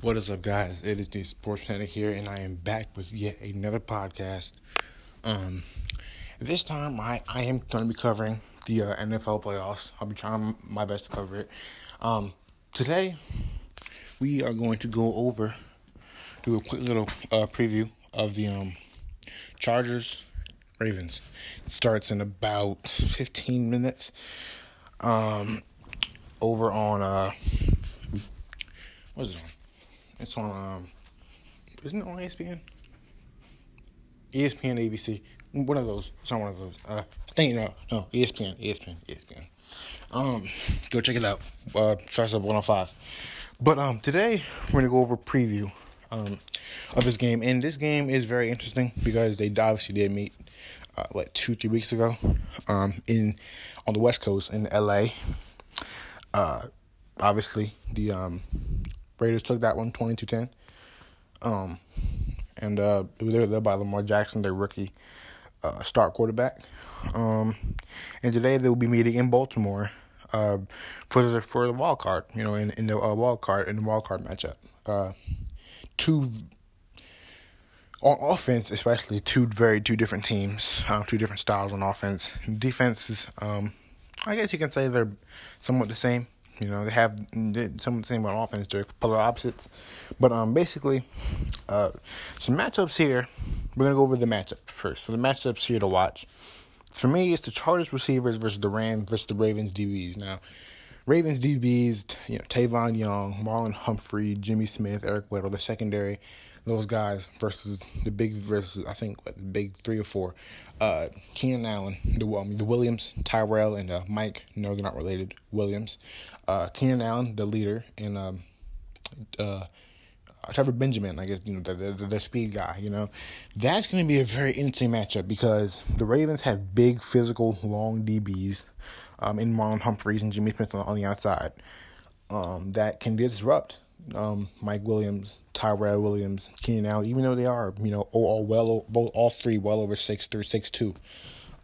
What is up, guys? It is the Sports Fanatic here, and I am back with yet another podcast. Um, this time I, I am going to be covering the uh, NFL playoffs. I'll be trying my best to cover it. Um, today we are going to go over, do a quick little uh, preview of the um, Chargers Ravens. It starts in about 15 minutes. Um, over on uh, what is it on? It's on um, isn't it on ESPN? ESPN, ABC, one of those. It's on one of those. Uh, I think no, no, ESPN, ESPN, ESPN. Um, go check it out. Uh, starts up 105. But um, today we're gonna go over preview um of this game, and this game is very interesting because they obviously did meet uh, like two, three weeks ago, um, in on the West Coast in L.A. Uh, obviously the um Raiders took that one 20 to 10. Um, and uh, they were led by Lamar Jackson, their rookie uh, start quarterback. Um, and today they will be meeting in Baltimore uh, for the for the wild card. You know, in, in the uh, wild card in the wild card matchup. Uh, two on offense, especially two very two different teams, uh, two different styles on offense. Defenses, um, I guess you can say they're somewhat the same. You know, they have some same on offense. They're polar opposites. But um, basically, uh, some matchups here. We're gonna go over the matchup first. So the matchups here to watch. For me, it's the Chargers receivers versus the Rams versus the Ravens DBs. Now, Ravens DBs, you know, Tavon Young, Marlon Humphrey, Jimmy Smith, Eric Weddle, the secondary those guys versus the big versus I think what, big three or four. Uh, Keenan Allen, the um, the Williams, Tyrell, and uh, Mike. No, they're not related. Williams, uh, Keenan Allen, the leader, and um, uh, Trevor Benjamin. I guess you know the, the, the speed guy. You know, that's going to be a very interesting matchup because the Ravens have big, physical, long DBs, um, in Marlon Humphreys and Jimmy Smith on, the outside. Um, that can disrupt um, Mike Williams, Tyrell Williams, Keenan Allen, even though they are, you know, all, all well, both all three well over six three, six two.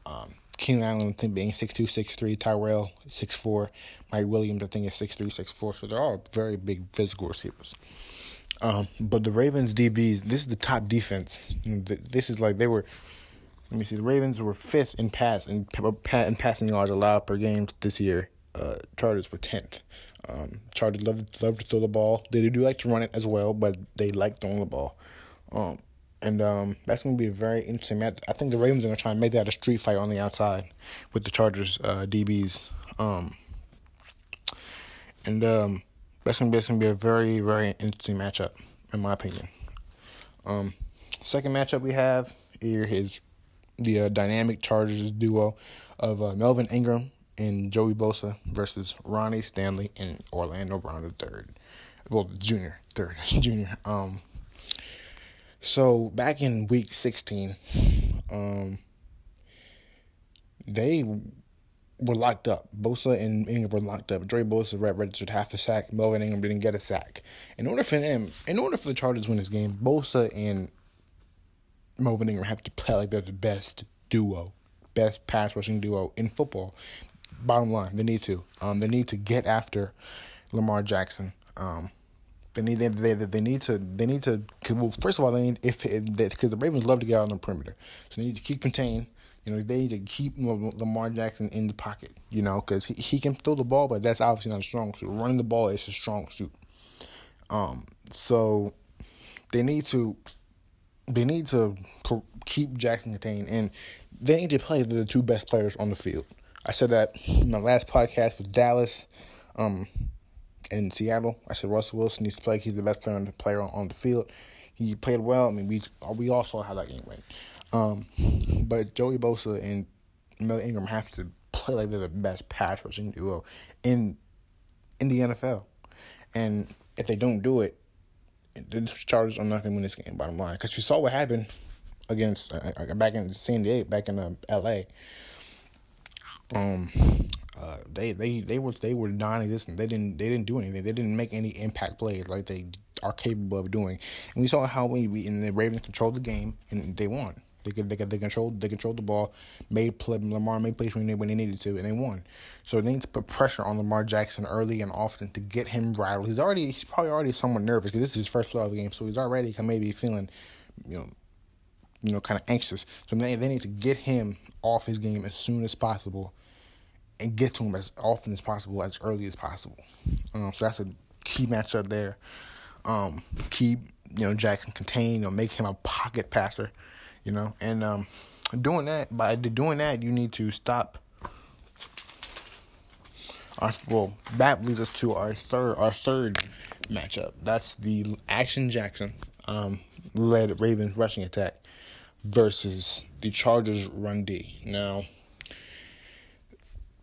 Um, Keenan Allen, I think being six two, six three. Tyrell six four. Mike Williams, I think is six three, six four. So they're all very big physical receivers. Um, but the Ravens DBs, this is the top defense. This is like they were. Let me see. The Ravens were fifth in pass in, in passing yards allowed per game this year. Uh, Chargers were tenth. Um, Chargers love love to throw the ball. They do like to run it as well, but they like throwing the ball. Um, and um, that's going to be a very interesting match. I think the Ravens are going to try and make that a street fight on the outside with the Chargers uh, DBs. Um, and um, that's going to be a very very interesting matchup, in my opinion. Um, second matchup we have here is the uh, dynamic Chargers duo of uh, Melvin Ingram and Joey Bosa versus Ronnie Stanley and Orlando Brown the third. Well, junior, third, junior. Um. So back in week sixteen, um, they were locked up. Bosa and Ingram were locked up. Joey Bosa registered half a sack. Melvin Ingram didn't get a sack. In order for them, in order for the Chargers to win this game, Bosa and Melvin Ingram have to play like they're the best duo, best pass rushing duo in football bottom line, they need to. Um, they need to get after Lamar Jackson. Um, they need they, they, they need to they need to well first of all they need if because the Ravens love to get out on the perimeter. So they need to keep contained. You know they need to keep Lamar Jackson in the pocket you know because he, he can throw the ball but that's obviously not a strong suit. Running the ball is a strong suit. Um so they need to they need to keep Jackson contained and they need to play the two best players on the field. I said that in my last podcast with Dallas, um, in Seattle. I said Russell Wilson needs to play. He's the best player on the player on, the field. He played well. I mean, we we all saw how that game went. Um, but Joey Bosa and Mel Ingram have to play like they're the best pass rushing duo in in the NFL. And if they don't do it, the Chargers are not going to win this game. Bottom line, because we saw what happened against uh, back in San Diego, back in uh, L.A um uh, they they they were they were non-existent. They didn't they didn't do anything. They didn't make any impact plays like they are capable of doing. And we saw how we, we and the Ravens controlled the game and they won. They could, they could, they controlled they controlled the ball, made play, Lamar made plays when they when they needed to, and they won. So they need to put pressure on Lamar Jackson early and often to get him rattled. He's already he's probably already somewhat nervous because this is his first playoff game, so he's already maybe feeling, you know, you know, kind of anxious. So they they need to get him off his game as soon as possible, and get to him as often as possible, as early as possible. Um, so that's a key matchup there. Um, keep you know Jackson contained, or make him a pocket passer you know. And um, doing that by doing that, you need to stop. Our, well, that leads us to our third our third matchup. That's the Action Jackson um, led Ravens rushing attack versus the Chargers run D. Now,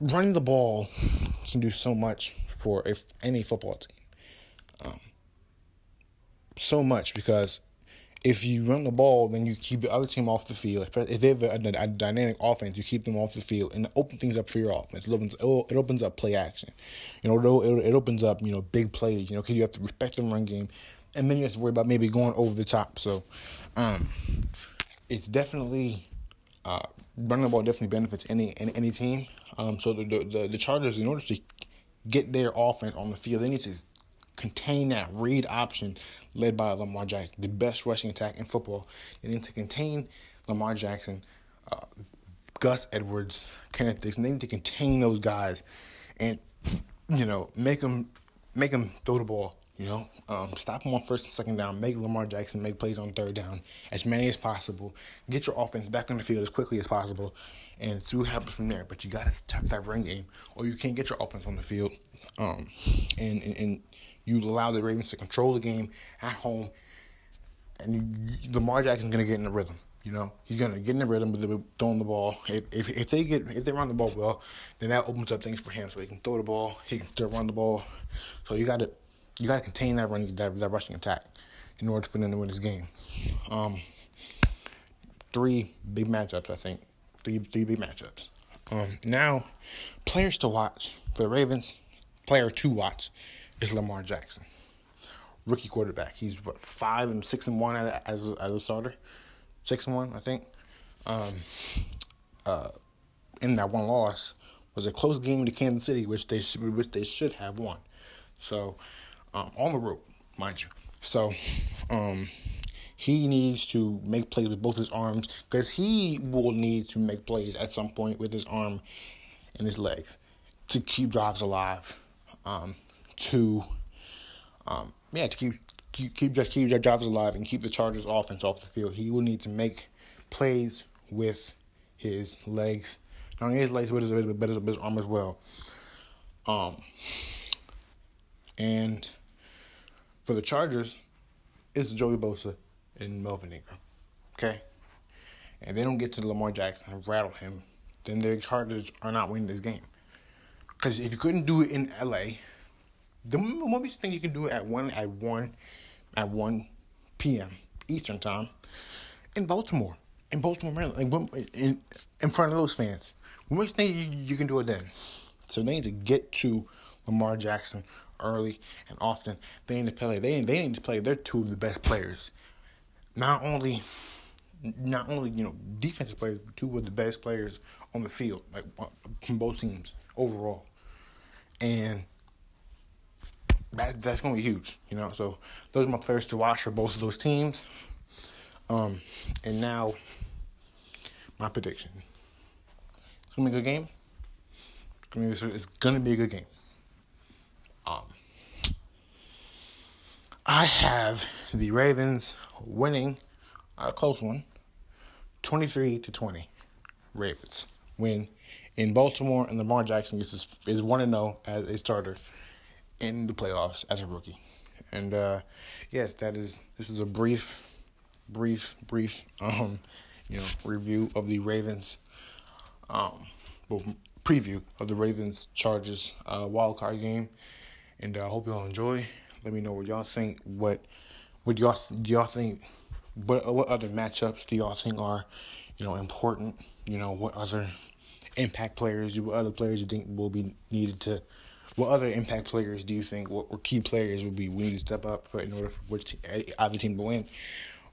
running the ball can do so much for if any football team. Um, so much because if you run the ball, then you keep the other team off the field. If they have a, a, dynamic offense, you keep them off the field and open things up for your offense. It opens, it opens up play action. You know, it, it opens up you know big plays. You know, because you have to respect the run game, and then you have to worry about maybe going over the top. So, um, it's definitely uh, running the ball definitely benefits any any, any team. Um, so the, the the Chargers, in order to get their offense on the field, they need to contain that read option led by Lamar Jackson, the best rushing attack in football. They need to contain Lamar Jackson, uh, Gus Edwards, Kenneth Dixon. They need to contain those guys, and you know make them make them throw the ball. You know, um, stop them on first and second down. Make Lamar Jackson make plays on third down as many as possible. Get your offense back on the field as quickly as possible, and see what happens from there. But you got to stop that run game, or you can't get your offense on the field. Um, and, and, and you allow the Ravens to control the game at home, and you, Lamar Jackson's to get in the rhythm. You know, he's to get in the rhythm with throwing the ball. If, if, if they get if they run the ball well, then that opens up things for him, so he can throw the ball, he can still run the ball. So you got to you got to contain that running that, that rushing attack in order for them to win this game. Um, three big matchups, I think. Three three big matchups. Um, now, players to watch for the Ravens. Player to watch is Lamar Jackson, rookie quarterback. He's what five and six and one as as a starter, six and one I think. Um, uh, in that one loss was a close game to Kansas City, which they which they should have won. So um, on the road, mind you. So um, he needs to make plays with both his arms because he will need to make plays at some point with his arm and his legs to keep drives alive. Um, to, um, yeah, to keep keep keep keep their drives alive and keep the Chargers offense off the field. He will need to make plays with his legs, not only his legs, but his, but his, his arm as well. Um, and for the Chargers, it's Joey Bosa and Melvin Ingram. Okay? And they don't get to Lamar Jackson and rattle him, then the Chargers are not winning this game. Because if you couldn't do it in LA, the most thing you can do at one at one at one p.m. Eastern time in Baltimore, in Baltimore, Maryland, like in, in front of those fans. Which thing you, you can do it then? So they need to get to Lamar Jackson early and often. They need to play. They they need to play. They're two of the best players. Not only, not only you know defensive players, but two of the best players on the field, like from both teams overall. And that, that's going to be huge, you know. So those are my players to watch for both of those teams. Um, and now my prediction: it's gonna be a good game. It's gonna be a good game. I have the Ravens winning a close one, twenty-three to twenty. Ravens win in Baltimore, and Lamar Jackson gets is one and zero oh as a starter in the playoffs as a rookie. And uh, yes, that is this is a brief, brief, brief, um, you know, review of the Ravens, um, well, preview of the Ravens Chargers uh, wild card game. And I uh, hope y'all enjoy. Let me know what y'all think. What what y'all y'all think? What what other matchups do y'all think are, you know, important? You know, what other impact players, what other players you think will be needed to what other impact players do you think, what or key players would be we need to step up for in order for which eh, either team to win?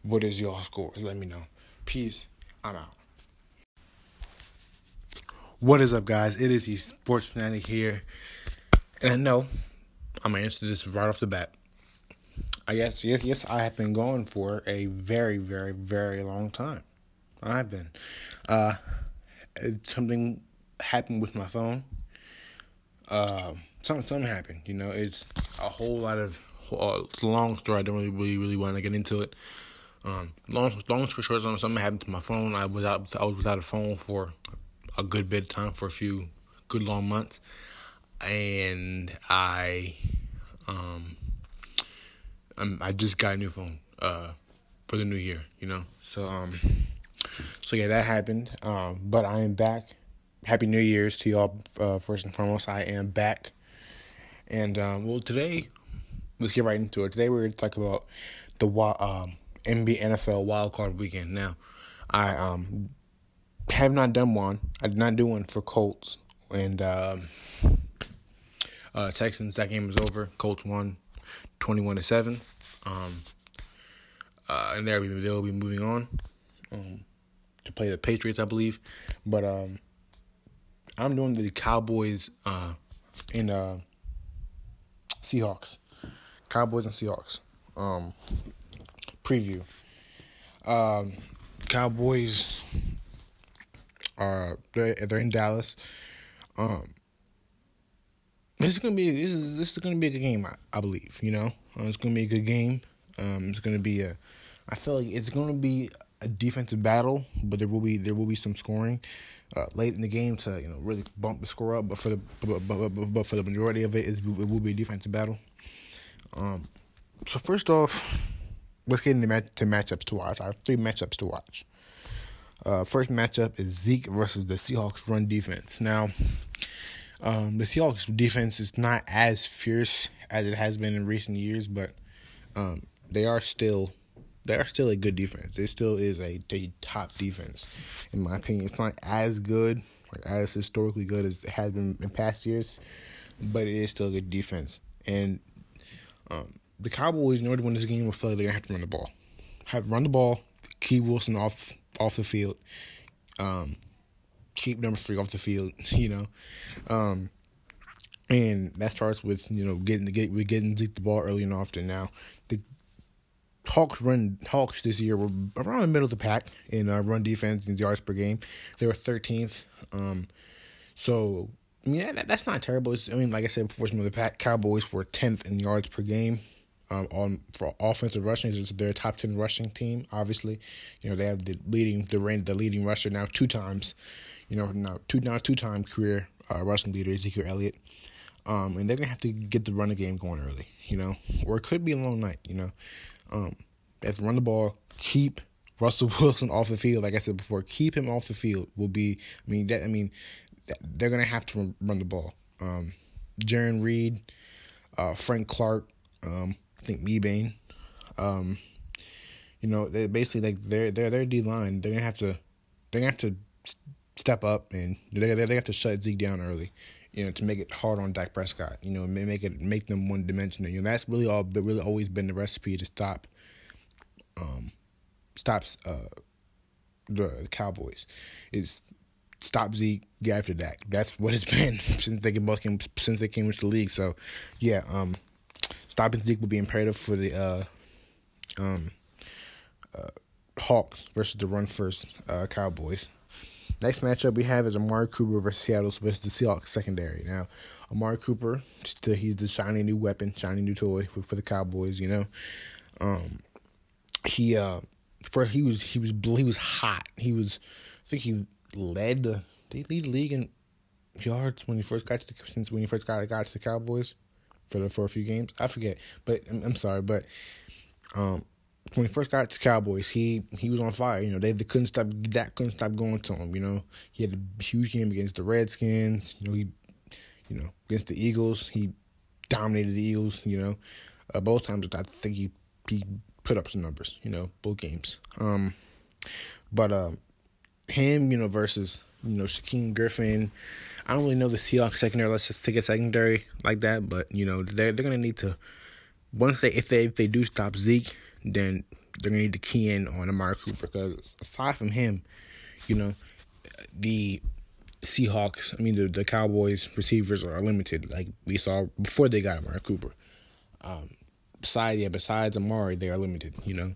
What is your score? Let me know. Peace. I'm out. What is up, guys? It is the Sports Fanatic here, and I know I'm gonna answer this right off the bat. I guess yes, yes, I have been going for a very, very, very long time. I've been. Uh, something happened with my phone. Uh, something, something happened. You know, it's a whole lot of. Uh, long story. I don't really, really, really want to get into it. Um, long, long story short, something happened to my phone. I was out, I was without a phone for a good bit of time, for a few good long months, and I, um, I'm, I just got a new phone, uh, for the new year. You know, so um, so yeah, that happened. Um, but I am back. Happy New Year's to y'all. Uh, first and foremost, I am back. And um, well, today, let's get right into it. Today we're going to talk about the um, NBA NFL Wild Card Weekend. Now, I um have not done one. I did not do one for Colts and um, uh, Texans. That game was over. Colts won, twenty-one to seven. Um, uh, and there they'll be moving on um, to play the Patriots, I believe. But um, I'm doing the Cowboys uh, and uh, Seahawks. Cowboys and Seahawks. Um, preview. Um, Cowboys are they're, they're in Dallas. Um, this is gonna be this is this is gonna be a good game, I, I believe. You know, uh, it's gonna be a good game. Um, it's gonna be a. I feel like it's gonna be a defensive battle, but there will be there will be some scoring uh, late in the game to you know really bump the score up. But for the but, but, but, but for the majority of it, it will be a defensive battle. Um, so first off, let's get into match, to matchups to watch. I have three matchups to watch. Uh, first matchup is Zeke versus the Seahawks run defense. Now, um, the Seahawks defense is not as fierce as it has been in recent years, but um, they are still they are still a good defense. It still is a, a top defense, in my opinion. It's not as good, like as historically good as it has been in past years, but it is still a good defense. And um, the Cowboys, in order to win this game, will feel like they're gonna have to run the ball. Have run the ball, keep Wilson off off the field, um, keep number three off the field. You know, um, and that starts with you know getting the get with getting Zeke the ball early and often. Now the Hawks run Hawks this year were around the middle of the pack in uh, run defense and yards per game. They were 13th. Um, so I mean that, that's not terrible. It's, I mean, like I said before, some of the pack Cowboys were 10th in yards per game um, on for offensive rushing. It's their top ten rushing team. Obviously, you know they have the leading the the leading rusher now two times. You know now two now two time career uh, rushing leader Ezekiel Elliott. Um, and they're gonna have to get the running game going early. You know, or it could be a long night. You know, um, they run the ball, keep Russell Wilson off the field. Like I said before, keep him off the field will be. I mean that. I mean they're gonna have to run the ball. Um, Jarran Reed, uh, Frank Clark, um, I think Mebane. Um, you know, they basically like their their their D line. They're gonna have to they're gonna have to step up and they they have to shut Zeke down early. You know, to make it hard on Dak Prescott. You know, make it make them one dimensional. You know, that's really all. But really always been the recipe to stop. Um, stops uh the Cowboys is stop Zeke, get after Dak. That's what it's been since they came since they came into the league. So, yeah, um, stopping Zeke will be imperative for the uh, um, uh, Hawks versus the run first uh, Cowboys. Next matchup we have is Amari Cooper versus Seattle versus the Seahawks secondary. Now, Amari Cooper, still he's the shiny new weapon, shiny new toy for, for the Cowboys. You know, um, he uh, for he was he was he was hot. He was, I think he led the lead the league in yards when he first got to the, since when he first got got to the Cowboys for the for a few games. I forget, but I'm, I'm sorry, but um, when he first got to Cowboys, he he was on fire. You know, they, they couldn't stop that couldn't stop going to him. You know, he had a huge game against the Redskins. You know, he you know against the Eagles, he dominated the Eagles. You know, uh, both times I think he he put up some numbers. You know, both games. Um, but um, him, you know, versus you know Shaquem Griffin. I don't really know the Seahawks secondary. Let's just take a secondary like that. But you know they're they're gonna need to once they if they if they do stop Zeke, then they're gonna need to key in on Amari Cooper because aside from him, You know, the Seahawks, I mean, the, the Cowboys receivers are limited, like we saw before they got Amari Cooper. Um, besides, yeah, besides Amari, they are limited, you know.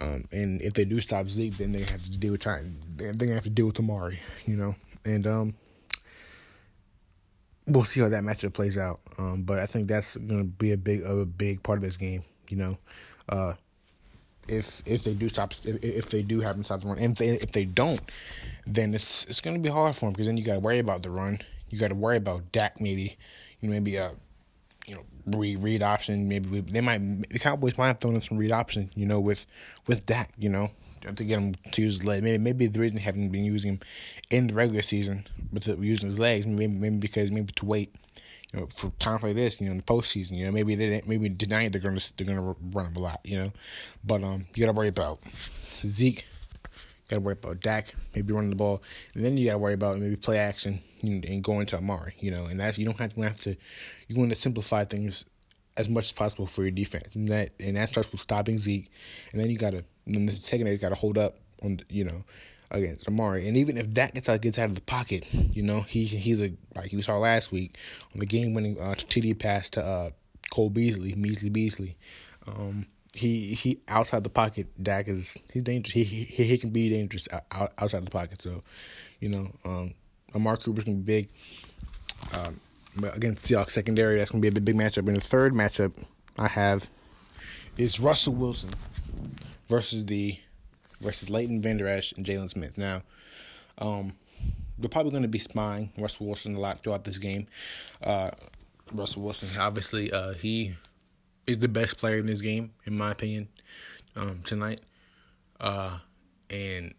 Um, and if they do stop Zeke, then they have to deal with trying. They're gonna have to deal with Amari, you know. And um, we'll see how that matchup plays out. Um, but I think that's gonna be a big, a big part of this game, you know. Uh, if if they do stop, if, if they do happen to stop the run, and if they, if they don't, then it's it's gonna be hard for them because then you got to worry about the run. You got to worry about Dak maybe, you know, maybe a you know read read option. Maybe they might the Cowboys might have thrown in some read option, you know, with with Dak, you know, to get him to use his leg. Maybe maybe the reason they haven't been using him in the regular season, but using his legs, maybe maybe because maybe to wait you know, for times like this, you know, in the postseason, you know, maybe they maybe tonight they're gonna they're gonna run him a lot, you know, but um, you gotta worry about Zeke, you gotta worry about Dak, maybe running the ball, and then you gotta worry about maybe play action and going to Amari, you know, and that's you don't have to have to you want to simplify things as much as possible for your defense, and that and that starts with stopping Zeke, and then you gotta then the second you gotta hold up on you know against Amari. And even if Dak gets out, gets out of the pocket, you know, he he's a like we saw last week on the game winning uh, TD pass to uh, Cole Beasley, Measley Beasley. Um, he he outside the pocket. Dak is he's dangerous. He he, he can be dangerous out, outside the pocket. So, you know, um, Amari Cooper's gonna be big. Um, against Seahawks secondary, that's gonna be a big, big matchup. And the third matchup I have is Russell Wilson versus the versus Leighton Vander Esch and Jaylon Smith. Now, um, they're probably going to be spying Russell Wilson a lot throughout this game. Uh, Russell Wilson, obviously, uh, he is the best player in this game, in my opinion, um, tonight. Uh, and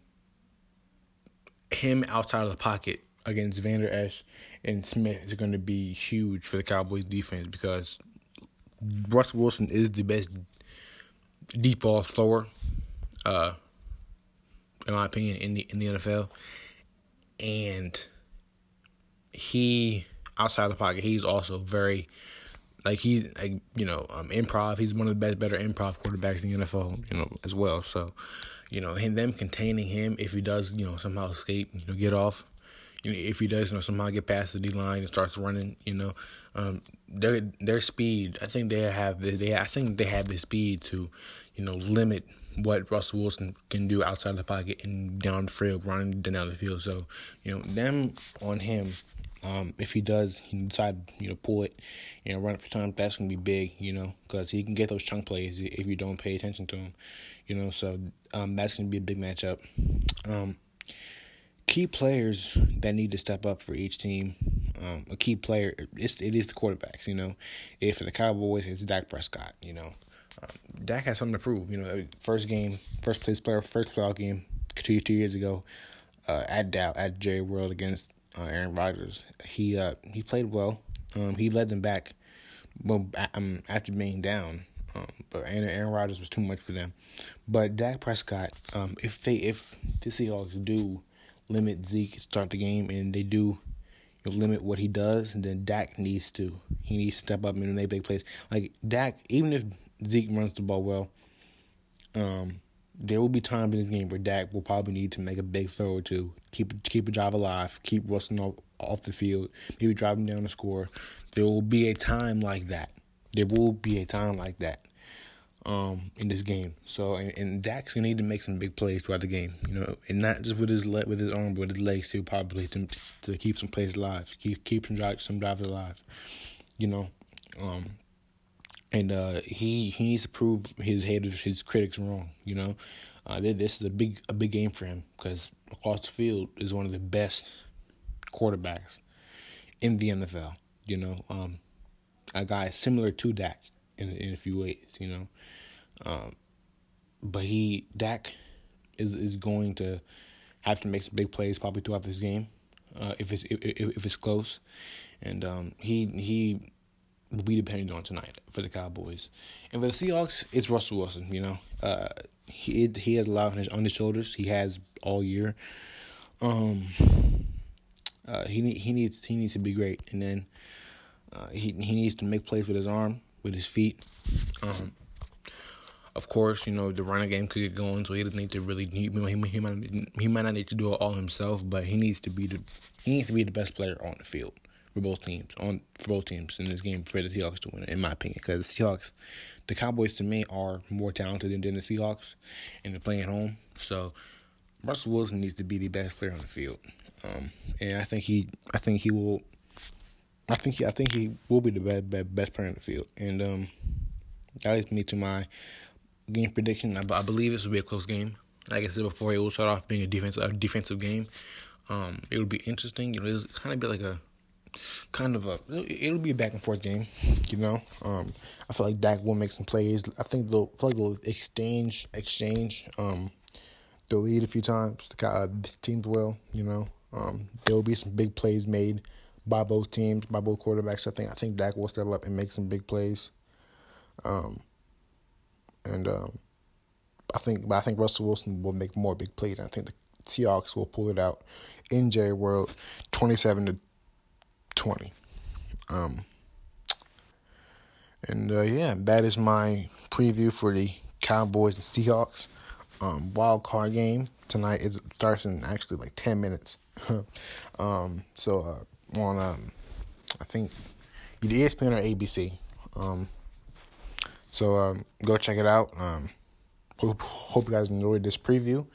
him outside of the pocket against Vander Esch and Smith is going to be huge for the Cowboys defense because Russell Wilson is the best deep ball thrower. Uh, in my opinion, in the in the NFL. And he outside the pocket, he's also very like he's like you know um, improv. He's one of the best, better improv quarterbacks in the NFL, you know, as well. So, you know, and them containing him if he does, you know, somehow escape, you know, get off. If he does, you know, somehow get past the D line and starts running, you know, um, their their speed. I think they have the, they. I think they have the speed to, you know, limit what Russell Wilson can do outside the pocket and down the field, running down the field. So, you know, them on him, um, if he does, he decide, you know, pull it, you know, run it for time, that's to be big, you know, because he can get those chunk plays if you don't pay attention to him, you know, so um, that's to be a big matchup. Um, key players that need to step up for each team. Um, a key player, it's, it is the quarterbacks, you know. If for the Cowboys, it's Dak Prescott, you know. Um, Dak has something to prove. You know, first game, first place player, first playoff game two two years ago uh, at Dow at Jerry World against uh, Aaron Rodgers. He uh, he played well. Um, he led them back, well, um, after being down. Um, but Aaron Rodgers was too much for them. But Dak Prescott, um, if they if the Seahawks do limit Zeke start the game and they do you know, limit what he does, and then Dak needs to he needs to step up and make big plays. Like Dak, even if Zeke runs the ball well. Um, there will be times in this game where Dak will probably need to make a big throw or two, keep keep a drive alive, keep Wilson off, off the field, maybe drive him down the score. There will be a time like that. There will be a time like that um, in this game. So and, and Dak's gonna need to make some big plays throughout the game, you know, and not just with his le- with his arm, but with his legs too, probably to to keep some plays alive, keep keep some drive some drives alive, you know. Um, and uh, he he needs to prove his haters, his critics wrong. You know, uh, this is a big a big game for him because across the field is one of the best quarterbacks in the NFL. You know, um, a guy similar to Dak in in a few ways. You know, um, but he Dak is is going to have to make some big plays probably throughout this game uh, if it's if, if it's close, and um, he he will be depending on tonight for the Cowboys. And for the Seahawks, it's Russell Wilson. You know, uh, he he has a lot on his on his shoulders. He has all year. Um, uh, he he needs he needs to be great, and then uh, he he needs to make plays with his arm, with his feet. Um, Of course, you know the running game could get going, so he doesn't need to really. He, he, might he might not need to do it all himself, but he needs to be the he needs to be the best player on the field for both teams on for both teams in this game for the Seahawks to win, in my opinion. Because the Seahawks, the Cowboys to me are more talented than, than the Seahawks, and they're playing at home. So Russell Wilson needs to be the best player on the field, um, and I think he I think he will. I think he I think he will be the best best, best player in the field, and um, that leads me to my game prediction. I, I believe this will be a close game. Like I said before, it will start off being a defensive a defensive game. Um, it will be interesting. You know, it's kind of be like a kind of a it'll be a back and forth game, you know. Um, I feel like Dak will make some plays. I think they'll I feel like they'll exchange exchange. Um, they'll lead a few times. The, uh, teams will, you know. Um, there will be some big plays made by both teams, by both quarterbacks. I think I think Dak will step up and make some big plays. Um, and um, I think, but I think Russell Wilson will make more big plays. I think the Seahawks will pull it out in Jerry World, twenty-seven to twenty. Um, and uh, yeah, that is my preview for the Cowboys and Seahawks um, wild card game tonight. It starts in actually like ten minutes. um, so uh, on um, I think either ESPN or ABC. Um, so um, go check it out. Um, hope, hope you guys enjoyed this preview,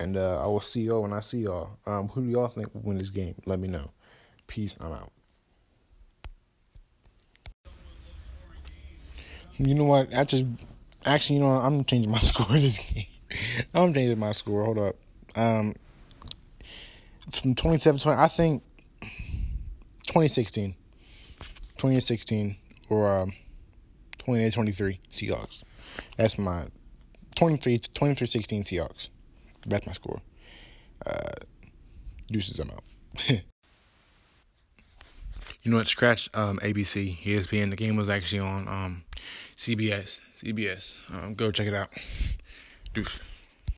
and uh, I will see y'all when I see y'all. Um, who do y'all think will win this game? Let me know. Peace. I'm out. You know what? I just actually, you know, what? I'm changing my score this game. I'm changing my score. Hold up. Um, from 2017, I think 2016, 2016, or um, 28 23 Seahawks. That's my 23 23 16 Seahawks. That's my score. Uh, deuces, I'm out. you know what? Scratch um, ABC, ESPN. The game was actually on um, CBS. CBS. Um, go check it out. Deuces.